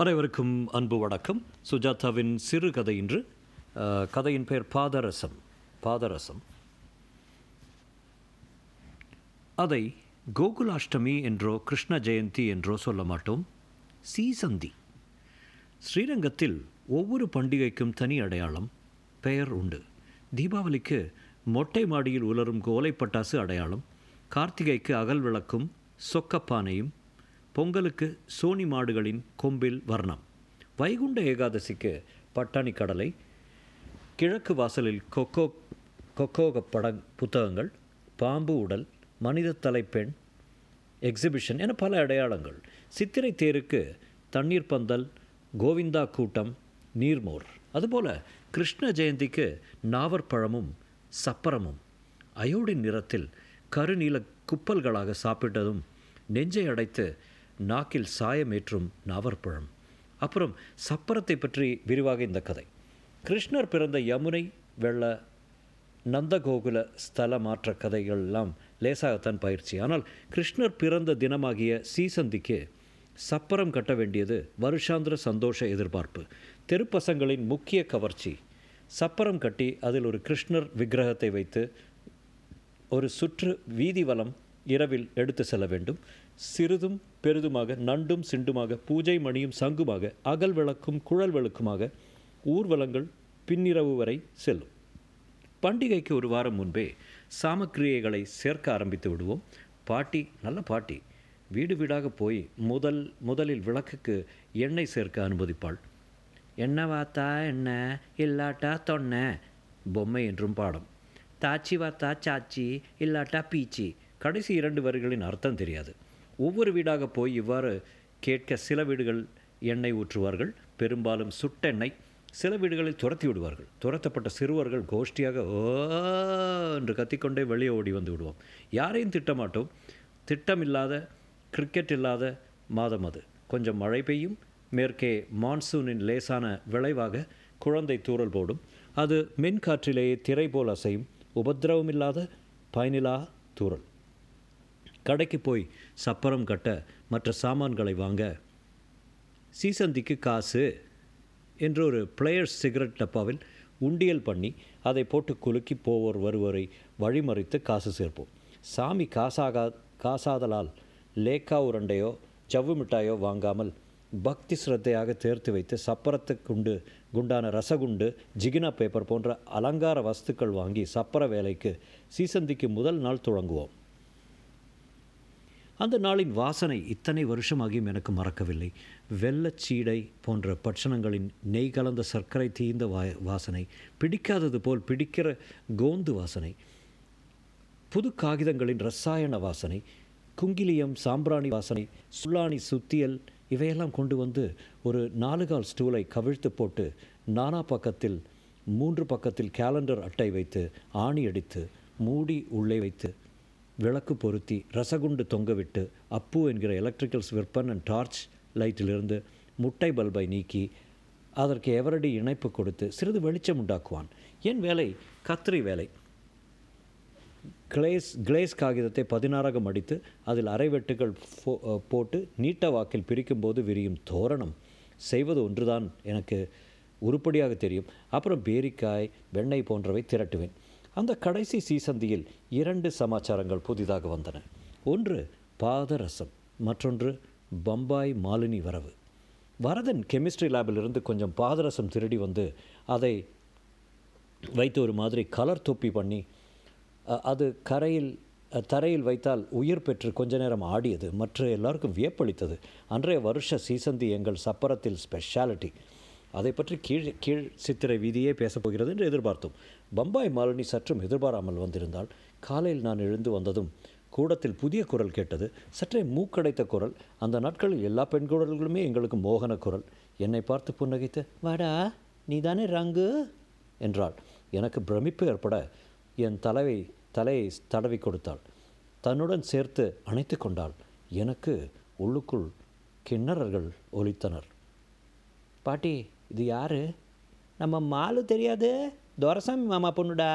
அனைவருக்கும் அன்பு வணக்கம். சுஜாதாவின் சிறுகதை இன்று. கதையின் பெயர் பாதரசம். பாதரசம். அதை கோகுலாஷ்டமி என்றோ கிருஷ்ண ஜெயந்தி என்றோ சொல்ல மாட்டோம். சீசந்தி. ஸ்ரீரங்கத்தில் ஒவ்வொரு பண்டிகைக்கும் தனி அடையாளம் பெயர் உண்டு. தீபாவளிக்கு மொட்டை மாடியில் உலரும் கோலை பட்டாசு அடையாளம் கார்த்திகைக்கு அகல் விளக்கும் சொக்கப்பானையும் பொங்கலுக்கு சோனி மாடுகளின் கொம்பில் வர்ணம். வைகுண்ட ஏகாதசிக்கு பட்டாணி கடலை கிழக்கு வாசலில் கொக்கோ கொக்கோக பட புத்தகங்கள் பாம்பு உடல் மனித தலைப்பெண் எக்ஸிபிஷன் என பல அடையாளங்கள். சித்திரை தேருக்கு தண்ணீர் பந்தல் கோவிந்தா கூட்டம் நீர்மோர். அதுபோல கிருஷ்ண ஜெயந்திக்கு நாவற்பழமும் சப்பரமும். அயோடின் நிறத்தில் கருநீல குப்பல்களாக சாப்பிட்டதும் நெஞ்சை அடைத்து நாக்கில் சாயமேற்றும் நாவற்பழம். அப்புறம் சப்பரத்தை பற்றி விரிவாக இந்த கதை. கிருஷ்ணர் பிறந்த யமுனை வெள்ள நந்தகோகுல ஸ்தல மாற்ற கதைகள் எல்லாம் லேசாகத்தான் பயிற்சி. ஆனால் கிருஷ்ணர் பிறந்த தினமாகிய சீசந்திக்கு சப்பரம் கட்ட வேண்டியது வருஷாந்திர சந்தோஷ எதிர்பார்ப்பு. தெருப்பசங்களின் முக்கிய கவர்ச்சி. சப்பரம் கட்டி அதில் ஒரு கிருஷ்ணர் விக்கிரகத்தை வைத்து ஒரு சுற்று வீதி வலம் இரவில் எடுத்து செல்ல வேண்டும். சிறிதும் பெரிதுமாக நண்டும் சிண்டுமாக பூஜை மணியும் சங்குமாக அகல் விளக்கும் குழல் விளக்குமாக ஊர்வலங்கள் பின்னிரவு வரை செல்லும். பண்டிகைக்கு ஒரு வாரம் முன்பே சாமக்கிரியைகளை சேர்க்க ஆரம்பித்து விடுவோம். பாட்டி நல்ல பாட்டி வீடு வீடாக போய் முதல் முதலில் விளக்குக்கு எண்ணெய் சேர்க்க அனுமதிப்பாள். என்ன வாத்தா என்ன? இல்லாட்டா தொன்ன? பொம்மை என்றும் பாடம். தாச்சி வாத்தா சாச்சி இல்லாட்டா பீச்சி. கடைசி இரண்டு வரிகளின் அர்த்தம் தெரியாது. ஒவ்வொரு வீடாக போய் இவ்வாறு கேட்க சில வீடுகள் எண்ணெய் ஊற்றுவார்கள். பெரும்பாலும் சுட்டெண்ணெய். சில வீடுகளில் துரத்தி விடுவார்கள். துரத்தப்பட்ட சிறுவர்கள் கோஷ்டியாக ஓ என்று கத்திக்கொண்டே வெளியே ஓடி வந்து விடுவோம். யாரையும் திட்டமாட்டோம். திட்டமில்லாத கிரிக்கெட் இல்லாத மாதம் அது. கொஞ்சம் மழை பெய்யும். மேற்கே மான்சூனின் லேசான விளைவாக குழந்தை தூறல் போடும். அது மின்காற்றிலேயே திரை போல் அசையும். உபத்திரவமில்லாத பயனிலா தூறல். கடைக்கு போய் சப்பரம் கட்ட மற்ற சாமான்களை வாங்க. சீசந்திக்கு காசு என்று ஒரு பிளேயர்ஸ் சிகரெட் டப்பாவில் உண்டியல் பண்ணி அதை போட்டு குலுக்கி போவோர் வருவரை வழிமறித்து காசு சேர்ப்போம். சாமி காசாகா காசாதலால் லேக்கா உருண்டையோ ஜவ்வு மிட்டாயோ வாங்காமல் பக்தி சிரத்தையாக தேர்த்து வைத்து சப்பரத்துக்குண்டு குண்டான ரசகுண்டு ஜிகினா பேப்பர் போன்ற அலங்கார வஸ்துக்கள் வாங்கி சப்பர வேலைக்கு சீசந்திக்கு முதல் நாள் தொடங்குவோம். அந்த நாளின் வாசனை இத்தனை வருஷமாகியும் எனக்கு மறக்கவில்லை. வெள்ளச்சீடை போன்ற பட்சணங்களின் நெய் கலந்த சர்க்கரை தீந்த வா வாசனை பிடிக்காதது போல் பிடிக்கிற கோந்து வாசனை புது காகிதங்களின் ரசாயன வாசனை குங்கிலியம் சாம்பிராணி வாசனை சுள்ளாணி சுத்தியல் இவையெல்லாம் கொண்டு வந்து ஒரு நாலுகால் ஸ்டூலை கவிழ்த்து போட்டு நானா பக்கத்தில் மூன்று பக்கத்தில் கேலண்டர் அட்டை வைத்து ஆணி அடித்து மூடி உள்ளே வைத்து விளக்கு பொருத்தி ரசகுண்டு தொங்கவிட்டு அப்பு என்கிற எலக்ட்ரிக்கல்ஸ் விற்பன் அண்ட் டார்ச் லைட்டிலிருந்து முட்டை பல்பை நீக்கி அதற்கு எவரடி இணைப்பு கொடுத்து சிறிது வெளிச்சம் உண்டாக்குவான். என் வேலை? கத்திரி வேலை. கிளேஸ் கிளேஸ் காகிதத்தை பதினாறாக மடித்து அதில் அரைவெட்டுகள் போ போட்டு நீட்ட வாக்கில் பிரிக்கும்போது விரியும் தோரணம். செய்வது ஒன்றுதான் எனக்கு உருப்படியாக தெரியும். அப்புறம் பேரிக்காய் வெண்ணெய் போன்றவை திரட்டுவேன். அந்த கடைசி சீசந்தியில் இரண்டு சமாச்சாரங்கள் புதிதாக வந்தன. ஒன்று பாதரசம் மற்றொன்று பம்பாய் மாலினி வரவு. வரதன் கெமிஸ்ட்ரி லேபிலிருந்து கொஞ்சம் பாதரசம் திருடி வந்து அதை வைத்து ஒரு மாதிரி கலர் தொப்பி பண்ணி அது கரையில் தரையில் வைத்தால் உயிர் பெற்று கொஞ்ச நேரம் ஆடியது மற்ற எல்லாருக்கும் வியப்பளித்தது. அன்றைய வருஷ சீசந்தி எங்கள் சப்பரத்தில் ஸ்பெஷாலிட்டி அதை பற்றி கீழ் கீழ் சித்திரை வீதியே பேசப்போகிறது என்று எதிர்பார்த்தோம். பம்பாய் மாலினி சற்றும் எதிர்பாராமல் வந்திருந்தால் காலையில் நான் எழுந்து வந்ததும் கூடத்தில் புதிய குரல் கேட்டது. சற்றே மூக்கடைத்த குரல். அந்த நாட்களில் எல்லா பெண் குரல்களுமே எங்களுக்கு மோகன குரல். என்னை பார்த்து புன்னகைத்து வாடா நீ தானே ரங்கு? என்றாள். எனக்கு பிரமிப்பு ஏற்பட என் தலைவை தலையை தடவி கொடுத்தாள். தன்னுடன் சேர்த்து அணைத்து கொண்டாள். எனக்கு உள்ளுக்குள் கிண்ணறர்கள் ஒலித்தனர். பாட்டி இது யாரு? நம்ம மாலு தெரியாது? துரசாமி மாமா பொண்ணுடா?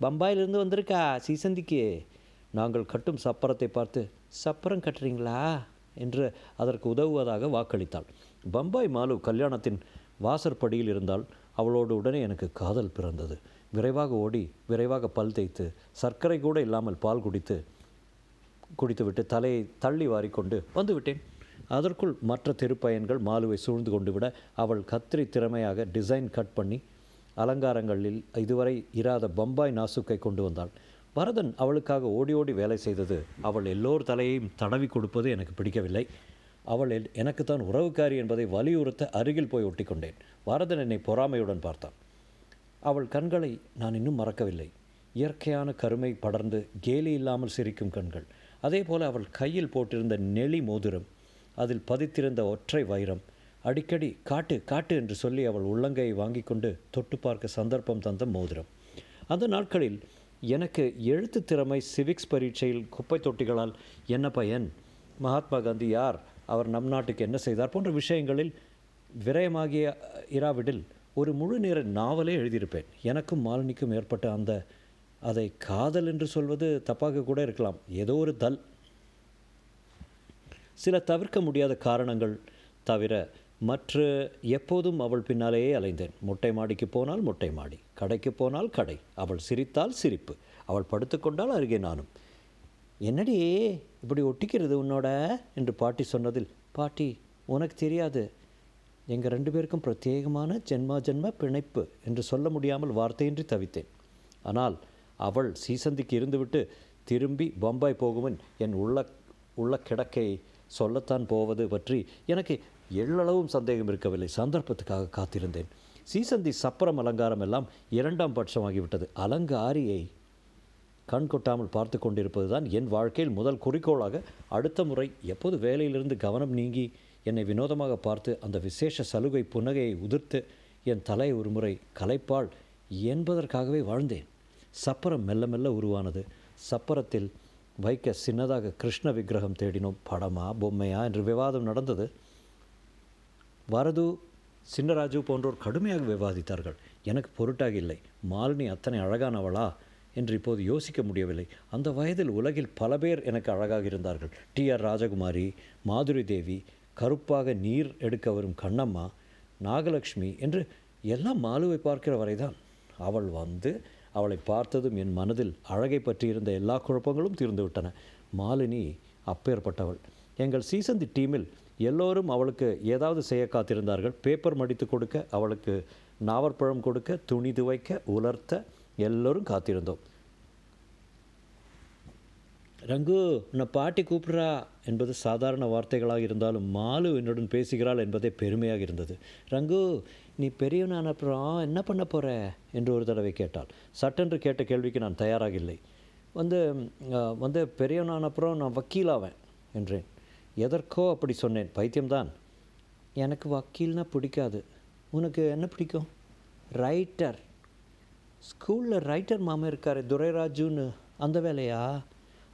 பம்பாயிலிருந்து வந்திருக்கா சீசந்திக்கு. நாங்கள் கட்டும் சப்பரத்தை பார்த்து சப்பரம் கட்டுறீங்களா? என்று அதற்கு உதவுவதாக வாக்களித்தாள். பம்பாய் மாலு கல்யாணத்தின் வாசற்படியில் இருந்தால் அவளோடு உடனே எனக்கு காதல் பிறந்தது. விரைவாக ஓடி விரைவாக பல் தேய்த்து சர்க்கரை கூட இல்லாமல் பால் குடித்து குடித்துவிட்டு தலையை தள்ளி வாரிக்கொண்டு வந்துவிட்டேன். அதற்குள் மற்ற தெருப்பயன்கள் மாலுவை சூழ்ந்து கொண்டு விட அவள் கத்திரி திறமையாக டிசைன் கட் பண்ணி அலங்காரங்களில் இதுவரை இராத பம்பாய் நாசுக்கை கொண்டு வந்தாள். பரதன் அவளுக்காக ஓடி ஓடி வேலை செய்தது அவள் எல்லோர் தலையையும் தடவி கொடுப்பது எனக்கு பிடிக்கவில்லை. அவள் எனக்குத்தான் உறவுக்காரி என்பதை வலியுறுத்த அருகில் போய் ஒட்டிக்கொண்டேன் பரதன் என்னை பொறாமையுடன் பார்த்தான். அவள் கண்களை நான் இன்னும் மறக்கவில்லை. இயற்கையான கருமை படர்ந்து கேலி இல்லாமல் சிரிக்கும் கண்கள். அதே போல் அவள் கையில் போட்டிருந்த நெளி மோதிரம் அதில் பதித்திருந்த ஒற்றை வைரம். அடிக்கடி காட்டு காட்டு என்று சொல்லி அவள் உள்ளங்கையை வாங்கி கொண்டு தொட்டு பார்க்க சந்தர்ப்பம் தந்த மோதிரம். அந்த நாட்களில் எனக்கு எழுத்து திறமை சிவிக்ஸ் பரீட்சையில் குப்பை தொட்டிகளால் என்ன பயன்? மகாத்மா காந்தி யார்? அவர் நம் நாட்டுக்கு என்ன செய்தார்? போன்ற விஷயங்களில் விரயமாகிய இராவிடில் ஒரு முழு நேர நாவலே எழுதியிருப்பேன். எனக்கும் மாலினிக்கும் ஏற்பட்ட அந்த அதை காதல் என்று சொல்வது தப்பாக கூட இருக்கலாம். ஏதோ ஒரு தல். சில தவிர்க்க முடியாத காரணங்கள் தவிர மற்ற எப்போதும் அவள் பின்னாலேயே அலைந்தேன். மொட்டை மாடிக்கு போனால் மொட்டை மாடி கடைக்கு போனால் கடை. அவள் சிரித்தால் சிரிப்பு. அவள் படுத்துக்கொண்டால் அருகே நானும். என்னடி இப்படி ஒட்டிக்கிறது உன்னோட? என்று பாட்டி சொன்னதில் பாட்டி உனக்கு தெரியாது. எங்கள் ரெண்டு பேருக்கும் பிரத்யேகமான ஜென்மா ஜென்ம பிணைப்பு என்று சொல்ல முடியாமல் வார்த்தையின்றி தவித்தேன். ஆனால் அவள் சீசந்திக்கு இருந்துவிட்டு திரும்பி பம்பாய் போகுவன் என் உள்ள உள்ள கிடக்கை சொல்லத்தான் போவது பற்றி எனக்கு எள்ளளவும் சந்தேகம் இருக்கவில்லை. சந்தர்ப்பத்துக்காக காத்திருந்தேன். சீசந்தி சப்பரம் அலங்காரம் எல்லாம் இரண்டாம் பட்சமாகிவிட்டது. அலங்காரியை கண் கொட்டாமல் பார்த்து கொண்டிருப்பது தான் என் வாழ்க்கையில் முதல் குறிக்கோளாக. அடுத்த முறை எப்போது வேலையிலிருந்து கவனம் நீங்கி என்னை வினோதமாக பார்த்து அந்த விசேஷ சலுகை புன்னகையை உதிர்த்து என் தலை ஒருமுறை கலைப்பாள் என்பதற்காகவே வாழ்ந்தேன். சப்பரம் மெல்ல மெல்ல உருவானது. சப்பரத்தில் வைக்க சின்னதாக கிருஷ்ண விக்கிரகம் தேடினோம். படமா பொம்மையா என்று விவாதம் நடந்தது. வரது சின்னராஜு போன்றோர் கடுமையாக விவாதித்தார்கள். எனக்கு பொருட்டாக இல்லை. மாலினி அத்தனை அழகானவளா என்று இப்போது யோசிக்க முடியவில்லை. அந்த வயதில் உலகில் பல பேர் எனக்கு அழகாக இருந்தார்கள். டி ஆர் ராஜகுமாரி மாதுரி தேவி கருப்பாக நீர் எடுக்க வரும் கண்ணம்மா நாகலட்சுமி என்று எல்லாம் மாலுவை பார்க்கிற வரைதான் அவள் வந்து அவளை பார்த்ததும் என் மனதில் அழகை பற்றியிருந்த எல்லா குழப்பங்களும் தீர்ந்துவிட்டன. மாலினி அப்பேற்பட்டவள். எங்கள் சீசந்தி டீமில் எல்லோரும் அவளுக்கு ஏதாவது செய்ய காத்திருந்தார்கள். பேப்பர் மடித்து கொடுக்க அவளுக்கு நாவற்பழம் கொடுக்க துணி துவைக்க உலர்த்த எல்லோரும் காத்திருந்தோம். ரங்கு உன்னை பாட்டி கூப்பிட்றா என்பது சாதாரண வார்த்தைகளாக இருந்தாலும் மாலு என்னுடன் பேசுகிறாள் என்பதே பெருமையாக இருந்தது. ரங்கு நீ பெரியவனான அப்புறம் என்ன பண்ண போகிற என்று ஒரு தடவை கேட்டாள். சட்டென்று கேட்ட கேள்விக்கு நான் தயாராக இல்லை. வந்து வந்து பெரியவனான அப்புறம் நான் வக்கீலாவேன் என்றேன். எதற்கோ அப்படி சொன்னேன். பைத்தியம்தான். எனக்கு வக்கீல்னா பிடிக்காது. உனக்கு என்ன பிடிக்கும்? ரைட்டர். ஸ்கூலில் ரைட்டர் மாமா இருக்கார் துரைராஜுன்னு. அந்த வேலையா?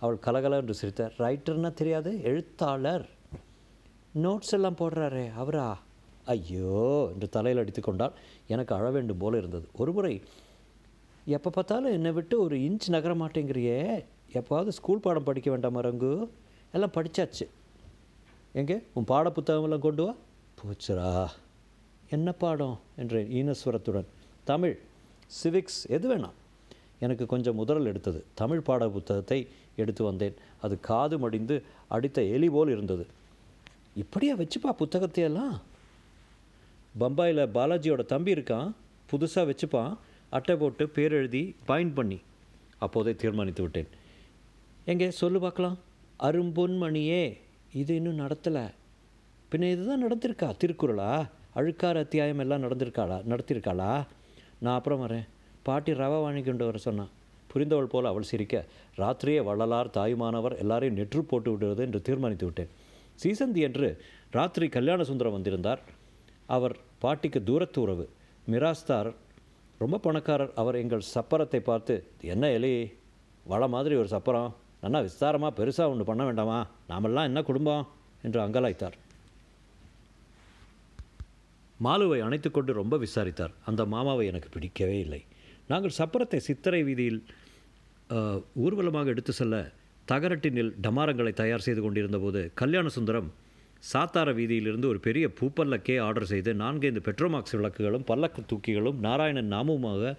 அவள் கலகல என்று சிரித்தார். ரைட்டர்னா தெரியாது எழுத்தாளர். நோட்ஸ் எல்லாம் போடுறாரே அவரா? ஐயோ என்று தலையில் அடித்து கொண்டால் எனக்கு அழ வேண்டும் போல இருந்தது. ஒருமுறை எப்போ பார்த்தாலும் என்னை விட்டு ஒரு இன்ச் நகர மாட்டேங்கிறியே. எப்போவாவது ஸ்கூல் பாடம் படிக்க வேண்டாம் மரங்கு எல்லாம் படித்தாச்சு எங்கே? உன் பாட புத்தகமெல்லாம் கொண்டு வா. போச்சுரா என்ன பாடம்? என்றேன் ஈனஸ்வரத்துடன். தமிழ். சிவிக்ஸ் எது வேணாம். எனக்கு கொஞ்சம் முதல் எடுத்தது. தமிழ் பாட புத்தகத்தை எடுத்து வந்தேன். அது காது மடிந்து அடித்த எலி போல் இருந்தது. இப்படியா வச்சுப்பா புத்தகத்தையெல்லாம்? பம்பாயில் பாலாஜியோட தம்பி இருக்கான். புதுசாக வச்சுப்பான். அட்டை போட்டு பேர் எழுதி பாயிண்ட் பண்ணி அப்போதே தீர்மானித்து விட்டேன். எங்கே? சொல்லு பார்க்கலாம். அரும்பொன்மணியே இது இன்னும் நடத்தலை. பின்ன இதுதான் நடந்திருக்கா? திருக்குறளா? அழுக்கார் அத்தியாயம் எல்லாம் நடந்திருக்காளா? நடத்தியிருக்காளா நான் அப்புறம் வரேன். பாட்டி ரவா வாங்கி கொண்டு வர சொன்னான் புரிந்தவள் போல் அவள் சிரிக்க. ராத்திரியே வள்ளலார் தாயுமானவர் எல்லாரையும் நெற்று போட்டு விடுவது என்று தீர்மானித்து விட்டேன். சீசந்தி என்று ராத்திரி கல்யாண சுந்தரம் வந்திருந்தார். அவர் பாட்டிக்கு தூரத்து உறவு. மிராஸ்தார் ரொம்ப பணக்காரர். அவர் எங்கள் சப்பரத்தை பார்த்து என்ன எலி? வள மாதிரி ஒரு சப்பரம். நல்லா விஸ்தாரமாக பெருசாக ஒன்று பண்ண வேண்டாமா? நாமெல்லாம் என்ன குடும்பம்? என்று அங்கலாய்த்தார். மாலுவை அணைத்துக்கொண்டு ரொம்ப விசாரித்தார். அந்த மாமாவை எனக்கு பிடிக்கவே இல்லை. நாங்கள் சப்பரத்தை சித்தரை வீதியில் ஊர்வலமாக எடுத்து செல்ல தகரட்டினில் டமாரங்களை தயார் செய்து கொண்டிருந்த போது கல்யாண சுந்தரம் சாத்தார வீதியிலிருந்து ஒரு பெரிய பூப்பல்லக்கே ஆர்டர் செய்து நான்கைந்து பெட்ரோமாக்ஸ் விளக்குகளும் பல்லக்கு தூக்கிகளும் நாராயணன் நாமமாக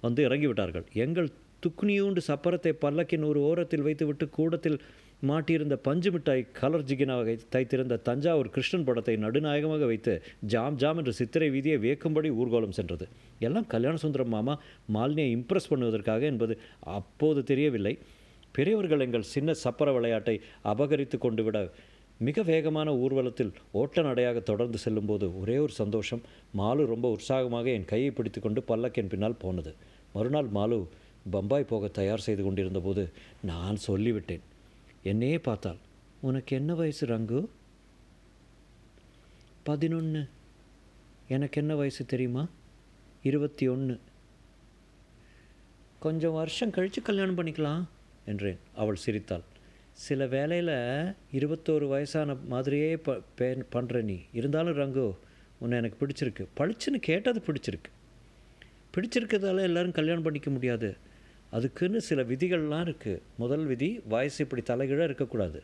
வந்து இறங்கிவிட்டார்கள். எங்கள் துக்குனியூண்டு சப்பரத்தை பல்லக்கின் ஒரு ஓரத்தில் வைத்துவிட்டு கூடத்தில் மாட்டியிருந்த பஞ்சு மிட்டாய் கலர் ஜிகினாக தைத்திருந்த தஞ்சாவூர் கிருஷ்ணன் படத்தை நடுநாயகமாக வைத்து ஜாம் ஜாம் என்று சித்திரை வீதியை வியக்கும்படி ஊர்கோலம் சென்றது. எல்லாம் கல்யாண சுந்தரம் மாமா மாலினியை இம்ப்ரெஸ் பண்ணுவதற்காக என்பது அப்போது தெரியவில்லை. பெரியவர்கள் எங்கள் சின்ன சப்பர விளையாட்டை அபகரித்து கொண்டு விட மிக வேகமான ஊர்வலத்தில் ஓட்ட நடையாக தொடர்ந்து செல்லும்போது ஒரே ஒரு சந்தோஷம். மாலு ரொம்ப உற்சாகமாக என் கையை பிடித்துக்கொண்டு பல்லக்கின் பின்னால் போனது. மறுநாள் மாலு பம்பாய் போக தயார் செய்து கொண்டிருந்தபோது நான் சொல்லிவிட்டேன். என்னையே பார்த்தாள் உனக்கு என்ன வயசு ரங்கு? பதினொன்று எனக்கு என்ன வயசு தெரியுமா? இருபத்தி ஒன்று கொஞ்சம் வருஷம் கழித்து கல்யாணம் பண்ணிக்கலாம் என்றேன். அவள் சிரித்தாள். சில வேலையில் இருபத்தோரு வயசான மாதிரியே ப பே- பண்ணுற நீ. இருந்தாலும் ரங்கு உன்னை எனக்கு பிடிச்சிருக்கு. பளிச்சுன்னு கேட்டது பிடிச்சிருக்கு. பிடிச்சிருக்கிறதால எல்லாரும் கல்யாணம் பண்ணிக்க முடியாது. அதுக்குன்னு சில விதிகள்லாம் இருக்குது முதல் விதி வயசு இப்படி தலைகீழாக இருக்கக்கூடாது.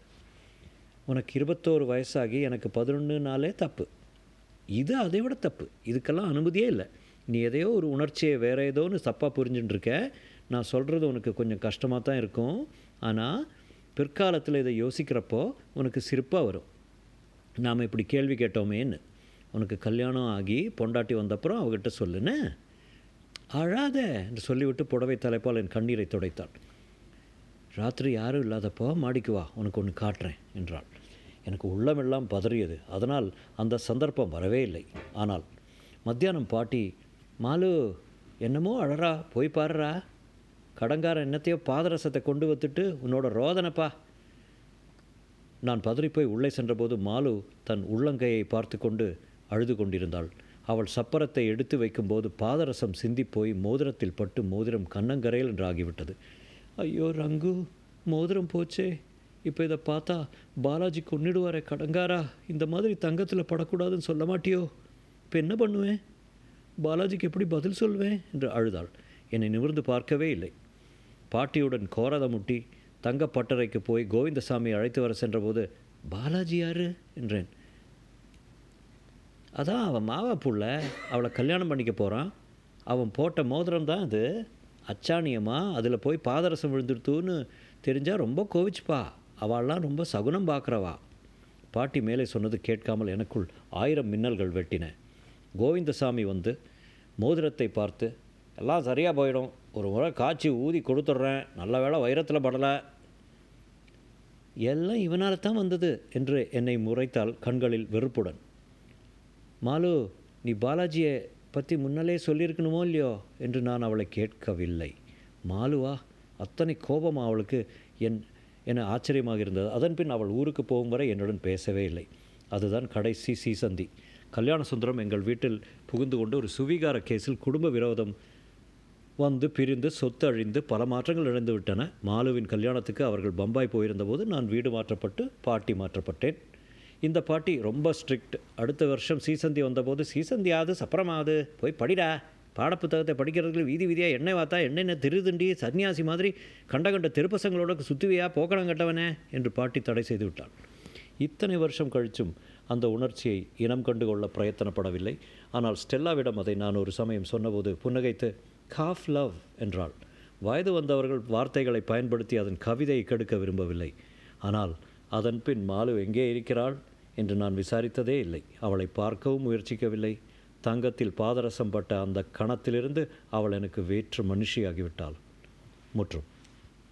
உனக்கு இருபத்தோரு வயசாகி எனக்கு பதினொன்றுனாலே தப்பு. இது அதை விட தப்பு. இதுக்கெல்லாம் அனுமதியே இல்லை. நீ எதையோ ஒரு உணர்ச்சியை வேற ஏதோன்னு தப்பாக புரிஞ்சுட்டுருக்க. நான் சொல்கிறது உனக்கு கொஞ்சம் கஷ்டமாக தான் இருக்கும். ஆனால் பிற்காலத்தில் இதை யோசிக்கிறப்போ உனக்கு சிரிப்பாக வரும். நாம் இப்படி கேள்வி கேட்டோமேன்னு. உனக்கு கல்யாணம் ஆகி பொண்டாட்டி வந்தப்புறம் அவகிட்ட சொல்லுன்னு. அழாத என்று சொல்லிவிட்டு புடவை தலைப்பால் என் கண்ணீரை துடைத்தாள். ராத்திரி யாரும் இல்லாதப்போ மாடிக்கு வா உனக்கு ஒன்று காட்டுறேன் என்றாள். எனக்கு உள்ளமெல்லாம் பதறியது. அதனால் அந்த சந்தர்ப்பம் வரவே இல்லை. ஆனால் மத்தியானம் பாட்டி மாலு என்னமோ அழறா போய் பாடுறா கடங்காரன் என்னத்தையோ பாதரசத்தை கொண்டு வந்துட்டு உன்னோட ரோதனைப்பா. நான் பதறிப்போய் உள்ளே சென்றபோது மாலு தன் உள்ளங்கையை பார்த்து கொண்டு அழுது கொண்டிருந்தாள். அவள் சப்பரத்தை எடுத்து வைக்கும்போது பாதரசம் சிந்திப்போய் மோதிரத்தில் பட்டு மோதிரம் கண்ணங்கரையில் என்று ஆகிவிட்டது ஐயோ ரங்கு மோதிரம் போச்சே. இப்போ இதை பார்த்தா பாலாஜி கொன்னிடுவாரே கடங்காரா. இந்த மாதிரி தங்கத்தில் படக்கூடாதுன்னு சொல்ல மாட்டியோ? இப்போ என்ன பண்ணுவேன்? பாலாஜிக்கு எப்படி பதில் சொல்வேன்? என்று அழுதாள். என்னை நிமிர்ந்து பார்க்கவே இல்லை. பாட்டியுடன் கோரதமுட்டி தங்கப்பட்டறைக்கு போய் கோவிந்தசாமி அழைத்து வர சென்றபோது பாலாஜி யாரு? என்றேன். அதான் அவன் மாவா புள்ள அவளை கல்யாணம் பண்ணிக்க போகிறான் அவன் போட்ட மோதிரம் தான் அது. அச்சாணியமாக அதில் போய் பாதரசம் விழுந்துடுத்துன்னு தெரிஞ்சால் ரொம்ப கோவிச்சுப்பா. அவள்லாம் ரொம்ப சகுனம் பார்க்குறவா பாட்டி மேலே சொன்னது கேட்காமல் எனக்குள் ஆயிரம் மின்னல்கள் வெட்டின. கோவிந்தசாமி வந்து மோதிரத்தை பார்த்து எல்லாம் சரியாக போயிடும். ஒரு முறை காய்ச்சி ஊதி கொடுத்துட்றேன். நல்ல வேளை வைரத்தில் படலை. எல்லாம் இவனால் தான் வந்தது என்று என்னை முறைத்தால் கண்களில் வெறுப்புடன். மாலு நீ பாலாஜியை பற்றி முன்னாலே சொல்லியிருக்கணுமோ இல்லையோ என்று நான் அவளை கேட்கவில்லை. மாலுவா அத்தனை கோபம் அவளுக்கு என் என ஆச்சரியமாக இருந்தது. அதன்பின் அவள் ஊருக்கு போகும் வரை என்னுடன் பேசவே இல்லை. அதுதான் கடைசி சீசந்தி. கல்யாண சுந்தரம் எங்கள் வீட்டில் புகுந்து கொண்டு ஒரு சுவீகார கேஸில் குடும்ப விரோதம் வந்து பிரிந்து சொத்து அழிந்து பல மாற்றங்கள் இழந்து விட்டன. மாலுவின் கல்யாணத்துக்கு அவர்கள் பம்பாய் போயிருந்தபோது நான் வீடு மாற்றப்பட்டு பாட்டி மாற்றப்பட்டேன். இந்த பாட்டி ரொம்ப ஸ்ட்ரிக்ட் அடுத்த வருஷம் சீசந்தி வந்தபோது சீசந்தியாவது சப்பரமாவது போய் படிடா. பாடப்புத்தகத்தை படிக்கிறதுக்கு வீதி வீதியாக எண்ணெய் வாத்தா என்னென்ன திருதிண்டி சன்னியாசி மாதிரி கண்ட கண்ட திருப்பசங்களோட சுத்துவியா போக்கணம் கட்டவனே என்று பாட்டி தடை செய்து விட்டாள். இத்தனை வருஷம் கழிச்சும் அந்த உணர்ச்சியை இனம் கண்டுகொள்ள பிரயத்தனப்படவில்லை. ஆனால் ஸ்டெல்லாவிடம் அதை நான் ஒரு சமயம் சொன்னபோது புன்னகைத்து காஃப் லவ் என்றாள். வயது வந்தவர்கள் வார்த்தைகளை பயன்படுத்தி அதன் கவிதையை கெடுக்க விரும்பவில்லை. ஆனால் அதன் பின் மாலு எங்கே இருக்கிறாள்? என்று நான் விசாரித்ததே இல்லை. அவளை பார்க்கவும் முயற்சிக்கவில்லை. தங்கத்தில் பாதரசம் பட்ட அந்த கணத்திலிருந்து அவள் எனக்கு வேற்று மனுஷியாகிவிட்டாள். முற்றும்.